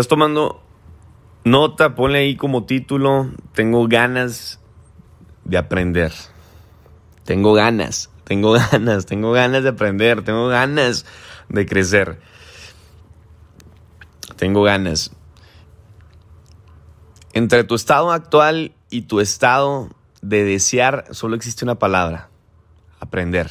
estás tomando nota, ponle ahí como título, tengo ganas de aprender. Tengo ganas, tengo ganas, tengo ganas de aprender, tengo ganas de crecer. Tengo ganas. Entre tu estado actual y tu estado de desear solo existe una palabra, aprender,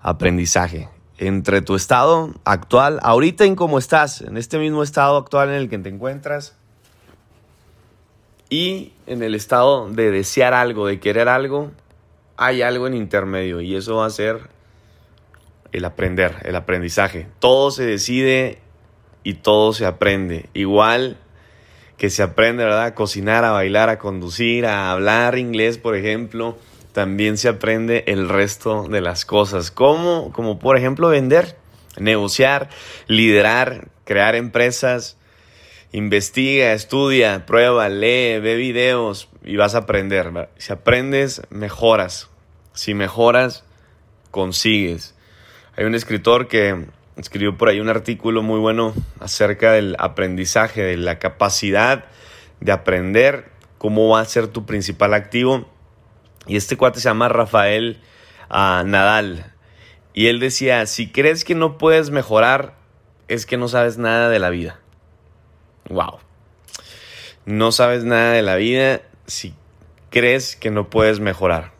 aprendizaje. Entre tu estado actual, ahorita en cómo estás, en este mismo estado actual en el que te encuentras, y en el estado de desear algo, de querer algo, hay algo en intermedio y eso va a ser el aprender, el aprendizaje. Todo se decide y todo se aprende. Igual que se aprende, ¿verdad? A cocinar, a bailar, a conducir, a hablar inglés, por ejemplo, también se aprende el resto de las cosas. Como, como por ejemplo vender, negociar, liderar, crear empresas. Investiga, estudia, prueba, lee, ve videos y vas a aprender. Si aprendes, mejoras. Si mejoras, consigues. Hay un escritor que escribió por ahí un artículo muy bueno acerca del aprendizaje, de la capacidad de aprender cómo va a ser tu principal activo. Y este cuate se llama Rafael ah, Nadal. Y él decía, si crees que no puedes mejorar, es que no sabes nada de la vida. Wow. No sabes nada de la vida si crees que no puedes mejorar.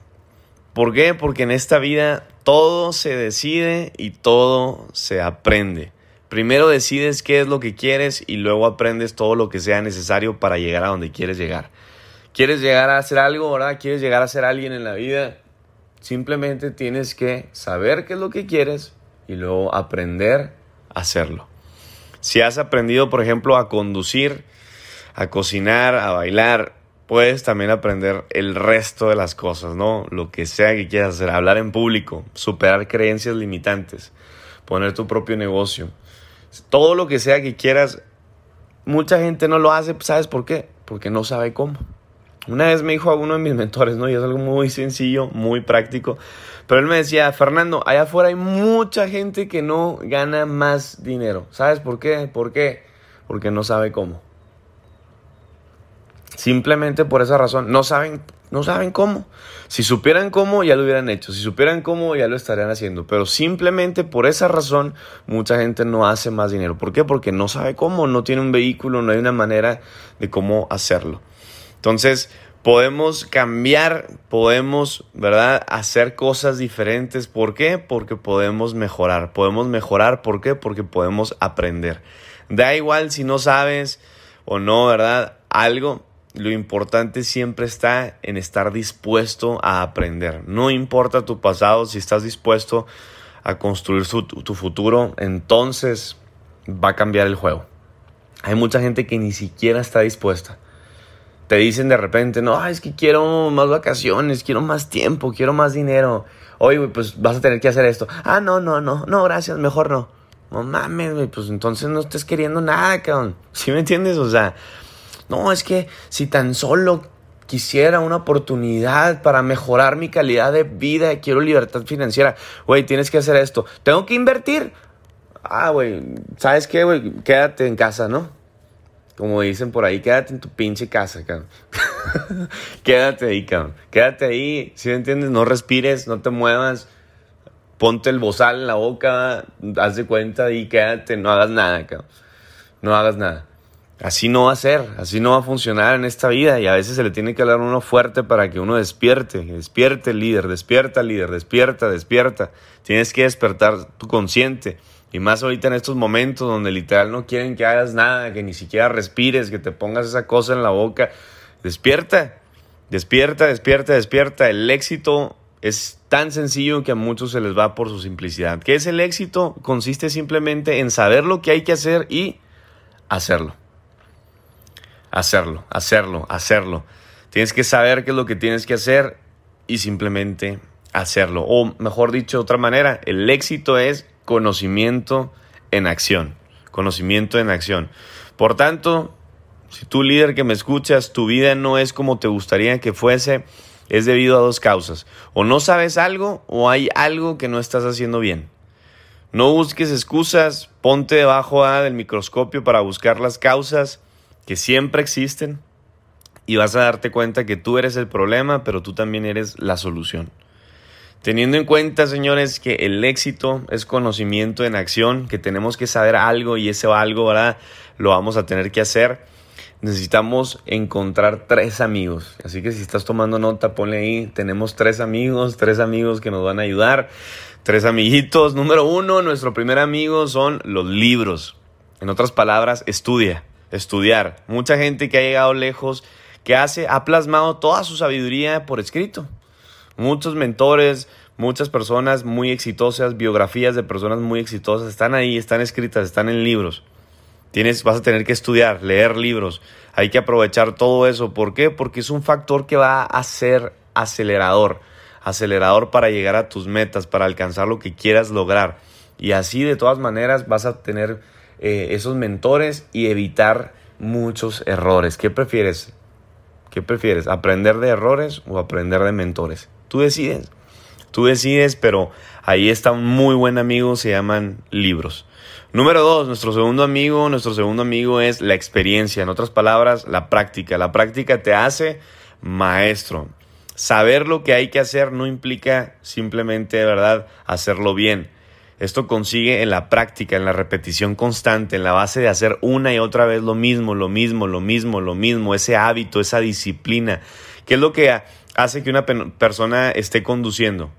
¿Por qué? Porque en esta vida todo se decide y todo se aprende. Primero decides qué es lo que quieres y luego aprendes todo lo que sea necesario para llegar a donde quieres llegar. ¿Quieres llegar a hacer algo, verdad? ¿Quieres llegar a ser alguien en la vida? Simplemente tienes que saber qué es lo que quieres y luego aprender a hacerlo. Si has aprendido, por ejemplo, a conducir, a cocinar, a bailar, puedes también aprender el resto de las cosas, ¿no? Lo que sea que quieras hacer, hablar en público, superar creencias limitantes, poner tu propio negocio, todo lo que sea que quieras. Mucha gente no lo hace, ¿sabes por qué? Porque no sabe cómo. Una vez me dijo a uno de mis mentores, ¿no? Y es algo muy sencillo, muy práctico. Pero él me decía, Fernando, allá afuera hay mucha gente que no gana más dinero. ¿Sabes por qué? ¿Por qué? Porque no sabe cómo. Simplemente por esa razón. No saben, no saben cómo. Si supieran cómo, ya lo hubieran hecho. Si supieran cómo, ya lo estarían haciendo. Pero simplemente por esa razón, mucha gente no hace más dinero. ¿Por qué? Porque no sabe cómo, no tiene un vehículo, no hay una manera de cómo hacerlo. Entonces, podemos cambiar, podemos, ¿verdad? Hacer cosas diferentes. ¿Por qué? Porque podemos mejorar. Podemos mejorar, ¿por qué? Porque podemos aprender. Da igual si no sabes o no, ¿verdad? Algo, lo importante siempre está en estar dispuesto a aprender. No importa tu pasado, si estás dispuesto a construir tu, futuro, entonces va a cambiar el juego. Hay mucha gente que ni siquiera está dispuesta. Te dicen de repente, no, es que quiero más vacaciones, quiero más tiempo, quiero más dinero. Oye, pues vas a tener que hacer esto. Ah, no, no, no, no, gracias, mejor no. No mames, pues entonces no estés queriendo nada, cabrón. ¿Sí me entiendes? O sea, no, es que si tan solo quisiera una oportunidad para mejorar mi calidad de vida, quiero libertad financiera, güey, tienes que hacer esto. Tengo que invertir. Ah, güey, ¿sabes qué, güey? Quédate en casa, ¿no? Como dicen por ahí, quédate en tu pinche casa, cabrón. quédate ahí, cabrón. Quédate ahí, si me entiendes, no respires, no te muevas. Ponte el bozal en la boca, haz de cuenta y quédate, no hagas nada, cabrón. No hagas nada. Así no va a ser, así no va a funcionar en esta vida y a veces se le tiene que hablar uno fuerte para que uno despierte, despierte líder, despierta líder, despierta, despierta. Tienes que despertar tu consciente y más ahorita en estos momentos donde literal no quieren que hagas nada, que ni siquiera respires, que te pongas esa cosa en la boca. Despierta, despierta, despierta, despierta. El éxito es tan sencillo que a muchos se les va por su simplicidad. ¿Qué es el éxito? Consiste simplemente en saber lo que hay que hacer y hacerlo hacerlo, hacerlo, hacerlo. Tienes que saber qué es lo que tienes que hacer y simplemente hacerlo. O mejor dicho de otra manera, el éxito es conocimiento en acción. Conocimiento en acción. Por tanto, si tú líder que me escuchas, tu vida no es como te gustaría que fuese, es debido a dos causas. O no sabes algo o hay algo que no estás haciendo bien. No busques excusas, ponte debajo ah, del microscopio para buscar las causas que siempre existen y vas a darte cuenta que tú eres el problema, pero tú también eres la solución. Teniendo en cuenta, señores, que el éxito es conocimiento en acción, que tenemos que saber algo y ese algo, ¿verdad? Lo vamos a tener que hacer. Necesitamos encontrar tres amigos. Así que si estás tomando nota, ponle ahí. Tenemos tres amigos, tres amigos que nos van a ayudar. Tres amiguitos. Número uno, nuestro primer amigo son los libros. En otras palabras, estudia, estudiar. Mucha gente que ha llegado lejos, que hace, ha plasmado toda su sabiduría por escrito. Muchos mentores, muchas personas muy exitosas, biografías de personas muy exitosas están ahí, están escritas, están en libros. Tienes, vas a tener que estudiar, leer libros. Hay que aprovechar todo eso. ¿Por qué? Porque es un factor que va a ser acelerador. Acelerador para llegar a tus metas, para alcanzar lo que quieras lograr. Y así de todas maneras vas a tener eh, esos mentores y evitar muchos errores. ¿Qué prefieres? ¿Qué prefieres? ¿Aprender de errores o aprender de mentores? Tú decides. Tú decides, pero ahí está un muy buen amigo, se llaman libros. Número dos, nuestro segundo amigo, nuestro segundo amigo es la experiencia, en otras palabras, la práctica. La práctica te hace maestro. Saber lo que hay que hacer no implica simplemente, de verdad, hacerlo bien. Esto consigue en la práctica, en la repetición constante, en la base de hacer una y otra vez lo mismo, lo mismo, lo mismo, lo mismo, ese hábito, esa disciplina. ¿Qué es lo que hace que una persona esté conduciendo.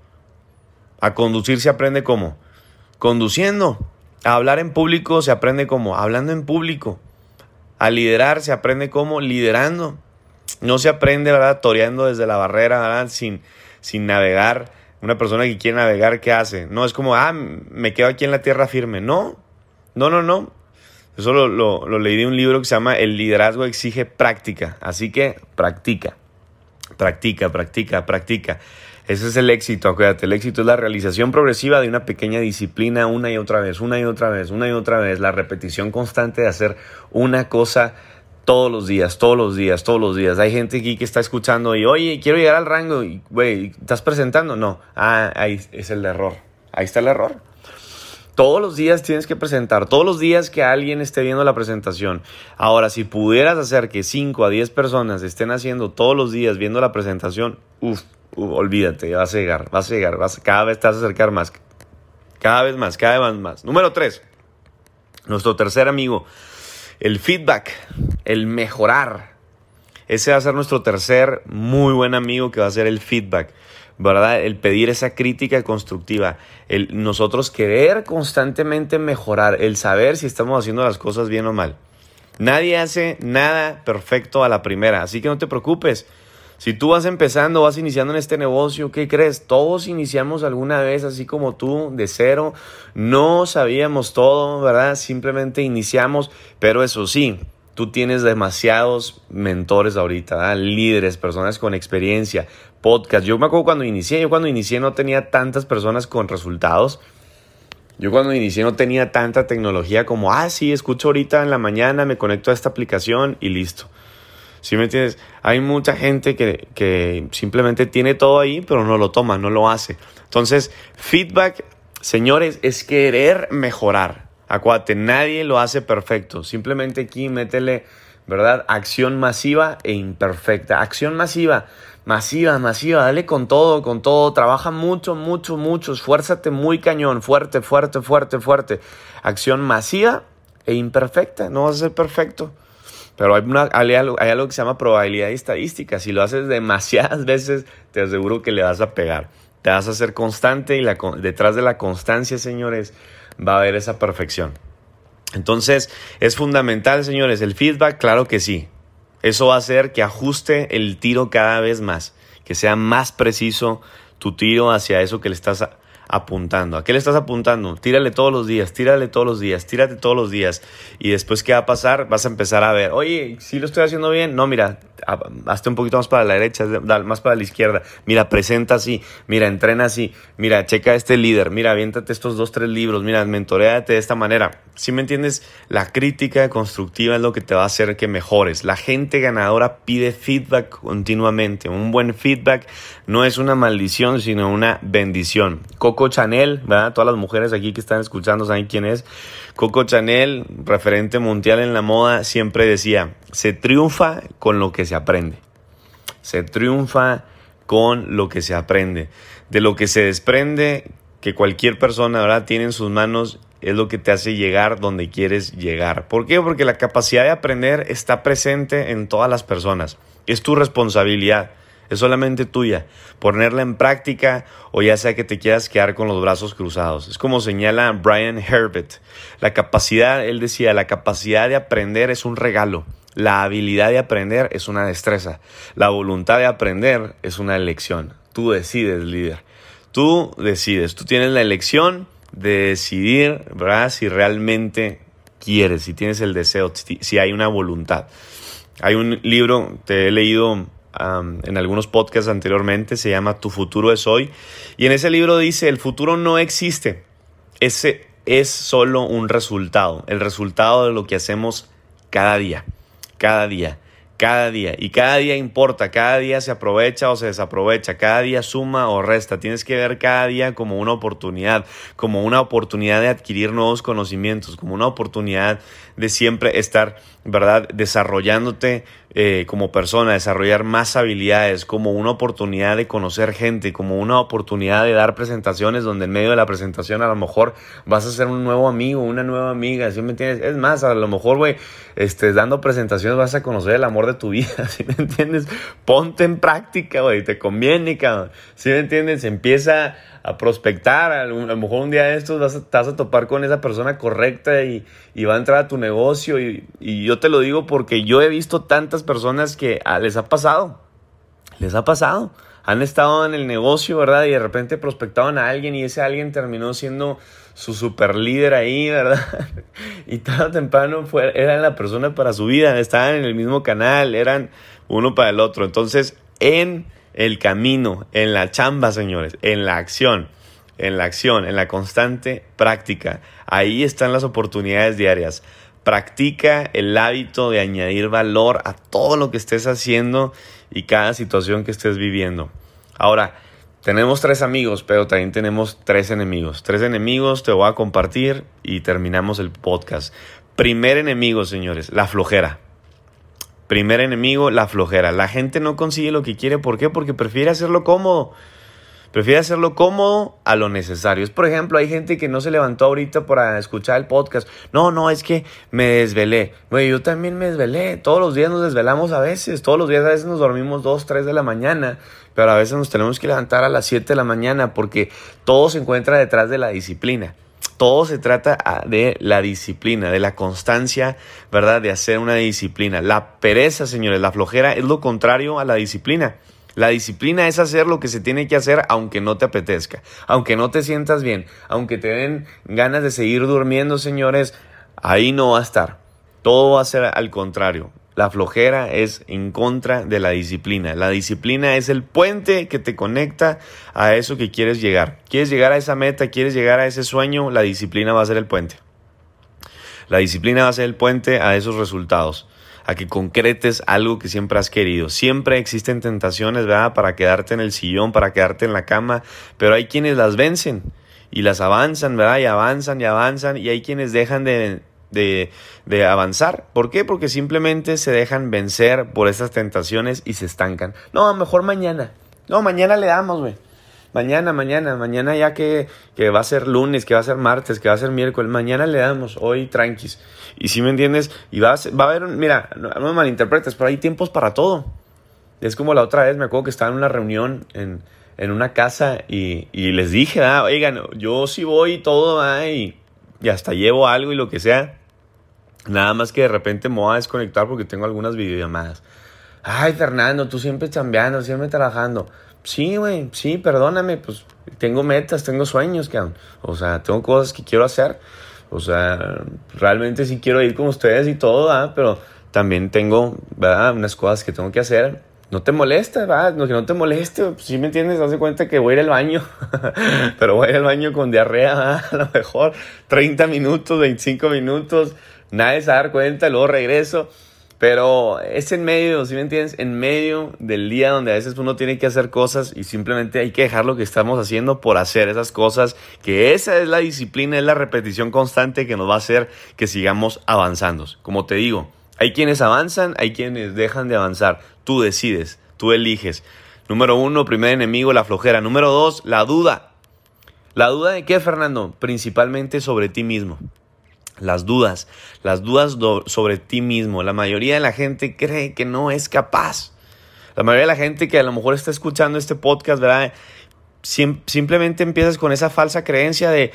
A conducir se aprende como conduciendo. A hablar en público se aprende como hablando en público. A liderar se aprende como liderando. No se aprende, ¿verdad? Toreando desde la barrera, ¿verdad? Sin, sin navegar. Una persona que quiere navegar, ¿qué hace? No es como, ah, me quedo aquí en la tierra firme. No, no, no, no. Eso lo, lo leí de un libro que se llama El liderazgo exige práctica. Así que practica. Practica, practica, practica. Ese es el éxito, acuérdate, el éxito es la realización progresiva de una pequeña disciplina una y otra vez, una y otra vez, una y otra vez, la repetición constante de hacer una cosa todos los días, todos los días, todos los días. Hay gente aquí que está escuchando y, oye, quiero llegar al rango, y, güey, ¿estás presentando? No, ah, ahí es el error, ahí está el error. Todos los días tienes que presentar, todos los días que alguien esté viendo la presentación. Ahora, si pudieras hacer que 5 a 10 personas estén haciendo todos los días viendo la presentación, uff, olvídate, vas a llegar, vas a llegar, vas, cada vez te vas a acercar más, cada vez más, cada vez más. Número 3, nuestro tercer amigo, el feedback, el mejorar. Ese va a ser nuestro tercer muy buen amigo que va a ser el feedback. ¿Verdad? El pedir esa crítica constructiva, el nosotros querer constantemente mejorar, el saber si estamos haciendo las cosas bien o mal. Nadie hace nada perfecto a la primera, así que no te preocupes. Si tú vas empezando, vas iniciando en este negocio, ¿qué crees? Todos iniciamos alguna vez así como tú, de cero. No sabíamos todo, ¿verdad? Simplemente iniciamos, pero eso sí, tú tienes demasiados mentores ahorita, líderes, personas con experiencia, podcast. Yo me acuerdo cuando inicié, yo cuando inicié no tenía tantas personas con resultados. Yo cuando inicié no tenía tanta tecnología como, ah, sí, escucho ahorita en la mañana, me conecto a esta aplicación y listo. ¿Sí me entiendes? Hay mucha gente que, que simplemente tiene todo ahí, pero no lo toma, no lo hace. Entonces, feedback, señores, es querer mejorar. Acuate, nadie lo hace perfecto. Simplemente aquí métele, ¿verdad? Acción masiva e imperfecta. Acción masiva, masiva, masiva. Dale con todo, con todo. Trabaja mucho, mucho, mucho. Esfuérzate muy cañón. Fuerte, fuerte, fuerte, fuerte. Acción masiva e imperfecta. No vas a ser perfecto. Pero hay, una, hay, algo, que se llama probabilidad estadística. Si lo haces demasiadas veces, te aseguro que le vas a pegar. Te vas a ser constante y detrás de la constancia, señores, va a haber esa perfección. Entonces, es fundamental, señores, el feedback, claro que sí. Eso va a hacer que ajuste el tiro cada vez más, que sea más preciso tu tiro hacia eso que le estás apuntando. ¿A qué le estás apuntando? Tírale todos los días, tírale todos los días, tírate todos los días. Y después, ¿qué va a pasar? Vas a empezar a ver, oye, si lo estoy haciendo bien. No, mira, hazte un poquito más para la derecha, más para la izquierda. Mira, presenta así, mira, entrena así, mira, checa a este líder, mira, aviéntate estos dos, tres libros, mira, mentoreate de esta manera. Si me entiendes, la crítica constructiva es lo que te va a hacer que mejores. La gente ganadora pide feedback continuamente. Un buen feedback no es una maldición, sino una bendición. Coco Coco Chanel, ¿verdad? Todas las mujeres aquí que están escuchando saben quién es. Coco Chanel, referente mundial en la moda, siempre decía, se triunfa con lo que se aprende. Se triunfa con lo que se aprende. De lo que se desprende que cualquier persona ¿verdad? tiene en sus manos es lo que te hace llegar donde quieres llegar. ¿Por qué? Porque la capacidad de aprender está presente en todas las personas. Es tu responsabilidad. Es solamente tuya. Ponerla en práctica o ya sea que te quieras quedar con los brazos cruzados. Es como señala Brian Herbert. La capacidad, él decía, la capacidad de aprender es un regalo. La habilidad de aprender es una destreza. La voluntad de aprender es una elección. Tú decides, líder. Tú decides. Tú tienes la elección de decidir, ¿verdad? Si realmente quieres, si tienes el deseo, si hay una voluntad. Hay un libro, te he leído en algunos podcasts anteriormente, se llama Tu futuro es hoy. Y en ese libro dice, el futuro no existe, ese es solo un resultado, el resultado de lo que hacemos cada día, cada día cada día. Y cada día importa, cada día se aprovecha o se desaprovecha, cada día suma o resta. Tienes que ver cada día como una oportunidad, como una oportunidad de adquirir nuevos conocimientos, como una oportunidad de siempre estar, ¿verdad?, desarrollándote eh, como persona, desarrollar más habilidades, como una oportunidad de conocer gente, como una oportunidad de dar presentaciones donde en medio de la presentación a lo mejor vas a ser un nuevo amigo, una nueva amiga, ¿sí me entiendes? Es más, a lo mejor, güey, este, dando presentaciones vas a conocer el amor de tu vida, ¿sí me entiendes? Ponte en práctica, güey, te conviene, cabrón, ¿sí me entiendes? Empieza a prospectar. A lo mejor un día de estos vas a, topar con esa persona correcta y, va a entrar a tu negocio. Y, yo te lo digo porque yo he visto tantas personas que ah, les ha pasado. Les ha pasado. Han estado en el negocio, ¿verdad? Y de repente prospectaban a alguien y ese alguien terminó siendo su super líder ahí, ¿verdad? y tarde o temprano eran la persona para su vida, estaban en el mismo canal, eran uno para el otro. Entonces, en el camino, en la chamba, señores, en la acción, en la acción, en la constante práctica. Ahí están las oportunidades diarias. Practica el hábito de añadir valor a todo lo que estés haciendo y cada situación que estés viviendo. Ahora, tenemos tres amigos, pero también tenemos tres enemigos. Tres enemigos te voy a compartir y terminamos el podcast. Primer enemigo, señores, la flojera. Primer enemigo, la flojera. La gente no consigue lo que quiere. ¿Por qué? Porque prefiere hacerlo cómodo. Prefiere hacerlo cómodo a lo necesario. Es, por ejemplo, hay gente que no se levantó ahorita para escuchar el podcast. No, no, es que me desvelé. Bueno, yo también me desvelé. Todos los días nos desvelamos a veces. Todos los días a veces nos dormimos 2, 3 de la mañana. Pero a veces nos tenemos que levantar a las 7 de la mañana porque todo se encuentra detrás de la disciplina. Todo se trata ah, de la disciplina, de la constancia, ¿verdad? De hacer una disciplina. La pereza, señores, la flojera es lo contrario a la disciplina. La disciplina es hacer lo que se tiene que hacer aunque no te apetezca, aunque no te sientas bien, aunque te den ganas de seguir durmiendo, señores, ahí no va a estar. Todo va a ser al contrario. La flojera es en contra de la disciplina. La disciplina es el puente que te conecta a eso que quieres llegar. Quieres llegar a esa meta, quieres llegar a ese sueño, la disciplina va a ser el puente. La disciplina va a ser el puente a esos resultados, a que concretes algo que siempre has querido. Siempre existen tentaciones, ¿verdad? Para quedarte en el sillón, para quedarte en la cama, pero hay quienes las vencen y las avanzan, ¿verdad? Y avanzan y avanzan y hay quienes dejan de, de, de, avanzar. ¿Por qué? Porque simplemente se dejan vencer por esas tentaciones y se estancan. No, mejor mañana. No, mañana le damos, güey. Mañana, mañana, mañana ya que, que, va a ser lunes, que va a ser martes, que va a ser miércoles, mañana le damos, hoy tranquis. Y si me entiendes, y va a, va a haber, mira, no, me malinterpretes, pero hay tiempos para todo. Es como la otra vez, me acuerdo que estaba en una reunión en, en una casa y, y les dije, ah, oigan, yo sí voy y todo, ah, y hasta llevo algo y lo que sea. Nada más que de repente me voy a desconectar porque tengo algunas videollamadas. Ay, Fernando, tú siempre chambeando, siempre trabajando. Sí, güey, sí, perdóname, pues tengo metas, tengo sueños, que, o sea, tengo cosas que quiero hacer. O sea, realmente sí quiero ir con ustedes y todo, pero también tengo. Unas cosas que tengo que hacer. No te molesta. No, que no te moleste, pues, si me entiendes, haz de cuenta que voy a al baño, pero voy a al baño con diarrea, a lo mejor 30 minutos, 25 minutos, nadie se va a dar cuenta, luego regreso. Pero es en medio, ¿sí me entiendes? En medio del día donde a veces uno tiene que hacer cosas y simplemente hay que dejar lo que estamos haciendo por hacer esas cosas, que esa es la disciplina, es la repetición constante que nos va a hacer que sigamos avanzando. Como te digo, hay quienes avanzan, hay quienes dejan de avanzar. Tú decides, tú eliges. Número uno, primer enemigo, la flojera. Número dos, la duda. ¿La duda de qué, Fernando? Principalmente sobre ti mismo. Las dudas, las dudas sobre ti mismo. La mayoría de la gente cree que no es capaz. La mayoría de la gente que a lo mejor está escuchando este podcast, ¿verdad? simplemente empiezas con esa falsa creencia de,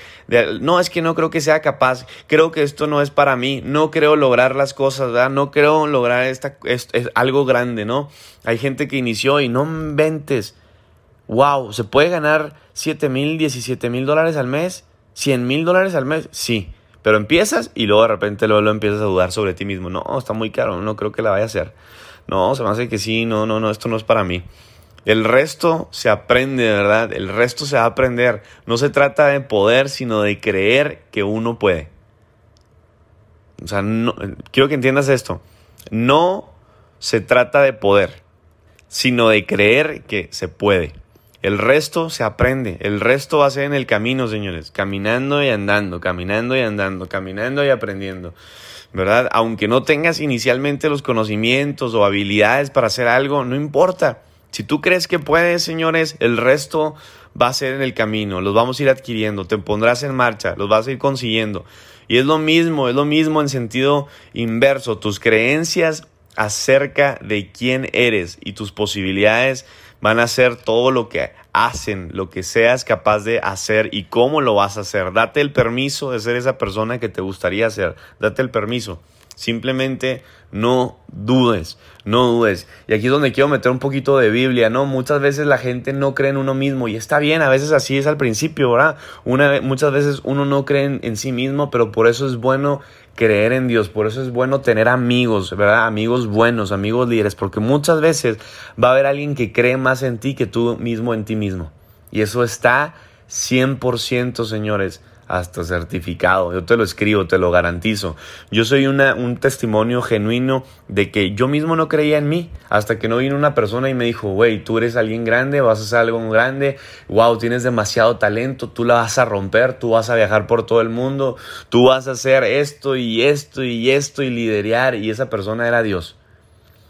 no, es que no creo que sea capaz, creo que esto no es para mí, no creo lograr las cosas, ¿verdad? No creo lograr esta, es, algo grande, ¿no? Hay gente que inició y no inventes, wow, ¿se puede ganar 7 mil, 17 mil dólares al mes? ¿100 mil dólares al mes? Sí. Pero empiezas y luego de repente luego, empiezas a dudar sobre ti mismo. No, está muy caro, no creo que la vaya a hacer. No, se me hace que sí, no, no, no, esto no es para mí. El resto se aprende, ¿verdad? El resto se va a aprender. No se trata de poder, sino de creer que uno puede. O sea, no, quiero que entiendas esto. No se trata de poder, sino de creer que se puede. El resto se aprende, el resto va a ser en el camino, señores, caminando y andando, caminando y andando, caminando y aprendiendo, ¿verdad? Aunque no tengas inicialmente los conocimientos o habilidades para hacer algo, no importa. Si tú crees que puedes, señores, el resto va a ser en el camino, los vamos a ir adquiriendo, te pondrás en marcha, los vas a ir consiguiendo. Y es lo mismo, es lo mismo en sentido inverso, tus creencias acerca de quién eres y tus posibilidades van a hacer todo lo que hacen, lo que seas capaz de hacer y cómo lo vas a hacer. Date el permiso de ser esa persona que te gustaría ser. Date el permiso. Simplemente no dudes, no dudes. Y aquí es donde quiero meter un poquito de Biblia, ¿no? Muchas veces la gente no cree en uno mismo y está bien, a veces así es al principio, ¿verdad? Una, muchas veces uno no cree en, en sí mismo, pero por eso es bueno creer en Dios, por eso es bueno tener amigos, ¿verdad? Amigos buenos, amigos líderes, porque muchas veces va a haber alguien que cree más en ti que tú mismo en ti mismo. Y eso está 100%, señores hasta certificado. Yo te lo escribo, te lo garantizo. Yo soy una, un testimonio genuino de que yo mismo no creía en mí hasta que no vino una persona y me dijo, güey, tú eres alguien grande, vas a hacer algo grande, wow, tienes demasiado talento, tú la vas a romper, tú vas a viajar por todo el mundo, tú vas a hacer esto y esto y esto y liderar. Y esa persona era Dios.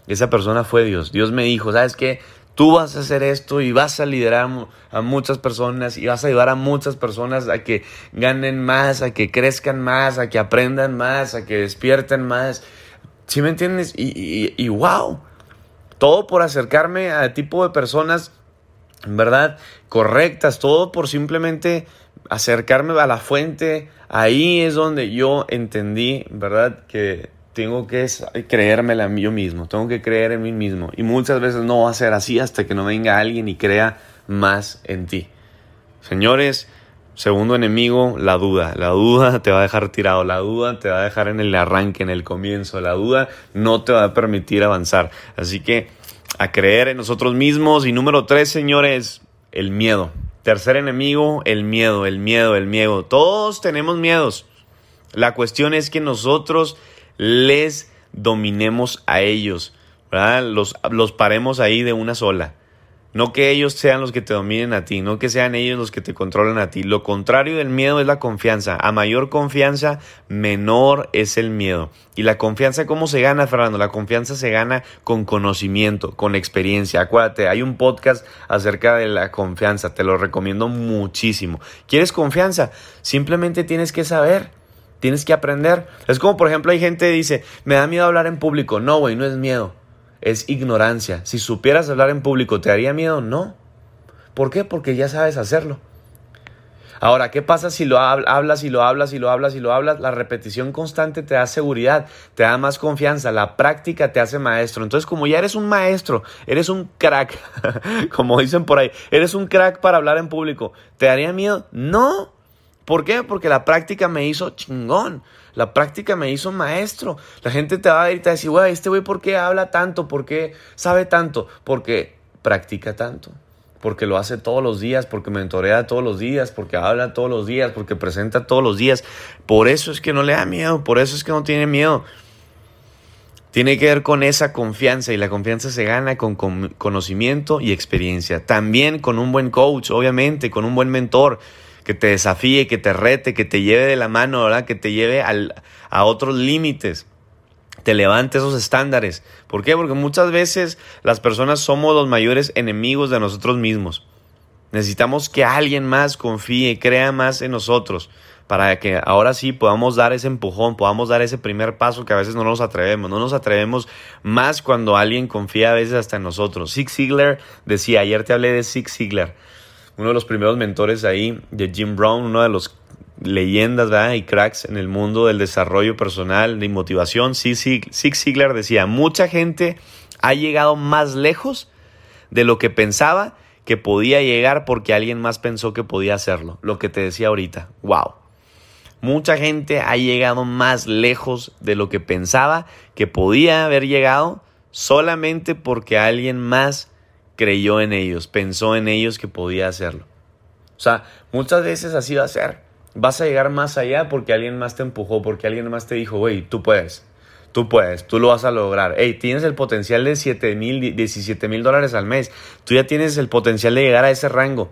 Esa persona fue Dios. Dios me dijo, ¿sabes qué? Tú vas a hacer esto y vas a liderar a muchas personas y vas a ayudar a muchas personas a que ganen más, a que crezcan más, a que aprendan más, a que despierten más. ¿Sí me entiendes? Y, y, wow, todo por acercarme a tipo de personas, ¿verdad? Correctas, todo por simplemente acercarme a la fuente. Ahí es donde yo entendí, ¿verdad? Que tengo que creérmela yo mismo, tengo que creer en mí mismo. Y muchas veces no va a ser así hasta que no venga alguien y crea más en ti. Señores, segundo enemigo, la duda. La duda te va a dejar tirado, la duda te va a dejar en el arranque, en el comienzo, la duda no te va a permitir avanzar. Así que a creer en nosotros mismos. Y número tres, señores, el miedo. Tercer enemigo, el miedo, el miedo, el miedo. Todos tenemos miedos. La cuestión es que nosotros les dominemos a ellos. Los, los paremos ahí de una sola. No que ellos sean los que te dominen a ti, no que sean ellos los que te controlen a ti. Lo contrario del miedo es la confianza. A mayor confianza, menor es el miedo. ¿Y la confianza cómo se gana, Fernando? La confianza se gana con conocimiento, con experiencia. Acuérdate, hay un podcast acerca de la confianza, te lo recomiendo muchísimo. ¿Quieres confianza? Simplemente tienes que saber. Tienes que aprender. Es como, por ejemplo, hay gente que dice, me da miedo hablar en público. No, güey, no es miedo. Es ignorancia. Si supieras hablar en público, ¿te haría miedo? No. ¿Por qué? Porque ya sabes hacerlo. Ahora, ¿qué pasa si lo hablas y lo hablas y lo hablas y lo hablas? La repetición constante te da seguridad, te da más confianza, la práctica te hace maestro. Entonces, como ya eres un maestro, eres un crack, como dicen por ahí, eres un crack para hablar en público, ¿te daría miedo? No. ¿Por qué? Porque la práctica me hizo chingón. La práctica me hizo maestro. La gente te va a ir te va a decir, güey, este güey, ¿por qué habla tanto? ¿Por qué sabe tanto? Porque practica tanto. Porque lo hace todos los días, porque mentorea todos los días, porque habla todos los días, porque presenta todos los días. Por eso es que no le da miedo, por eso es que no tiene miedo. Tiene que ver con esa confianza y la confianza se gana con, conocimiento y experiencia. También con un buen coach, obviamente, con un buen mentor que te desafíe, que te rete, que te lleve de la mano, ¿verdad? Que te lleve a otros límites te levante esos estándares. ¿Por qué? Porque muchas veces las personas somos los mayores enemigos de nosotros mismos. Necesitamos que alguien más confíe, crea más en nosotros, para que ahora sí podamos dar ese empujón, podamos dar ese primer paso que a veces no nos atrevemos. No nos atrevemos más cuando alguien confía a veces hasta en nosotros. Zig Ziglar decía, ayer te hablé de Zig Ziglar, uno de los primeros mentores ahí de Jim Brown, uno de los leyendas y cracks en el mundo del desarrollo personal y motivación. Zig Ziglar decía, mucha gente ha llegado más lejos de lo que pensaba que podía llegar porque alguien más pensó que podía hacerlo. Lo que te decía ahorita. Wow. Mucha gente ha llegado más lejos de lo que pensaba que podía haber llegado solamente porque alguien más creyó en ellos, pensó en ellos que podía hacerlo. O sea, muchas veces así va a ser vas a llegar más allá porque alguien más te empujó, porque alguien más te dijo, güey, tú puedes, tú puedes, tú lo vas a lograr. Hey, tienes el potencial de 7 mil, 17 mil dólares al mes, tú ya tienes el potencial de llegar a ese rango.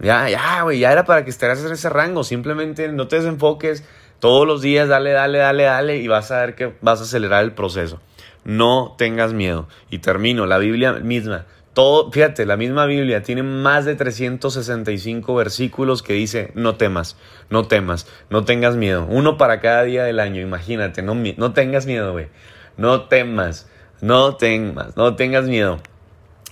Ya, ya, güey, ya era para que estuvieras en ese rango, simplemente no te desenfoques, todos los días dale, dale, dale, dale y vas a ver que vas a acelerar el proceso. No tengas miedo. Y termino, la Biblia misma todo, fíjate, la misma Biblia tiene más de 365 versículos que dice, no temas, no temas, no tengas miedo. Uno para cada día del año, imagínate, no, no tengas miedo, güey. No temas, no temas, no tengas miedo.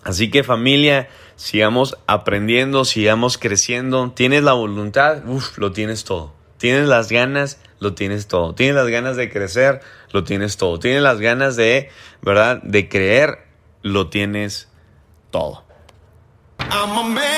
Así que familia, sigamos aprendiendo, sigamos creciendo. Tienes la voluntad, uff, lo tienes todo. Tienes las ganas, lo tienes todo. Tienes las ganas de crecer, lo tienes todo. Tienes las ganas de, ¿verdad? De creer, lo tienes todo. I'm a man.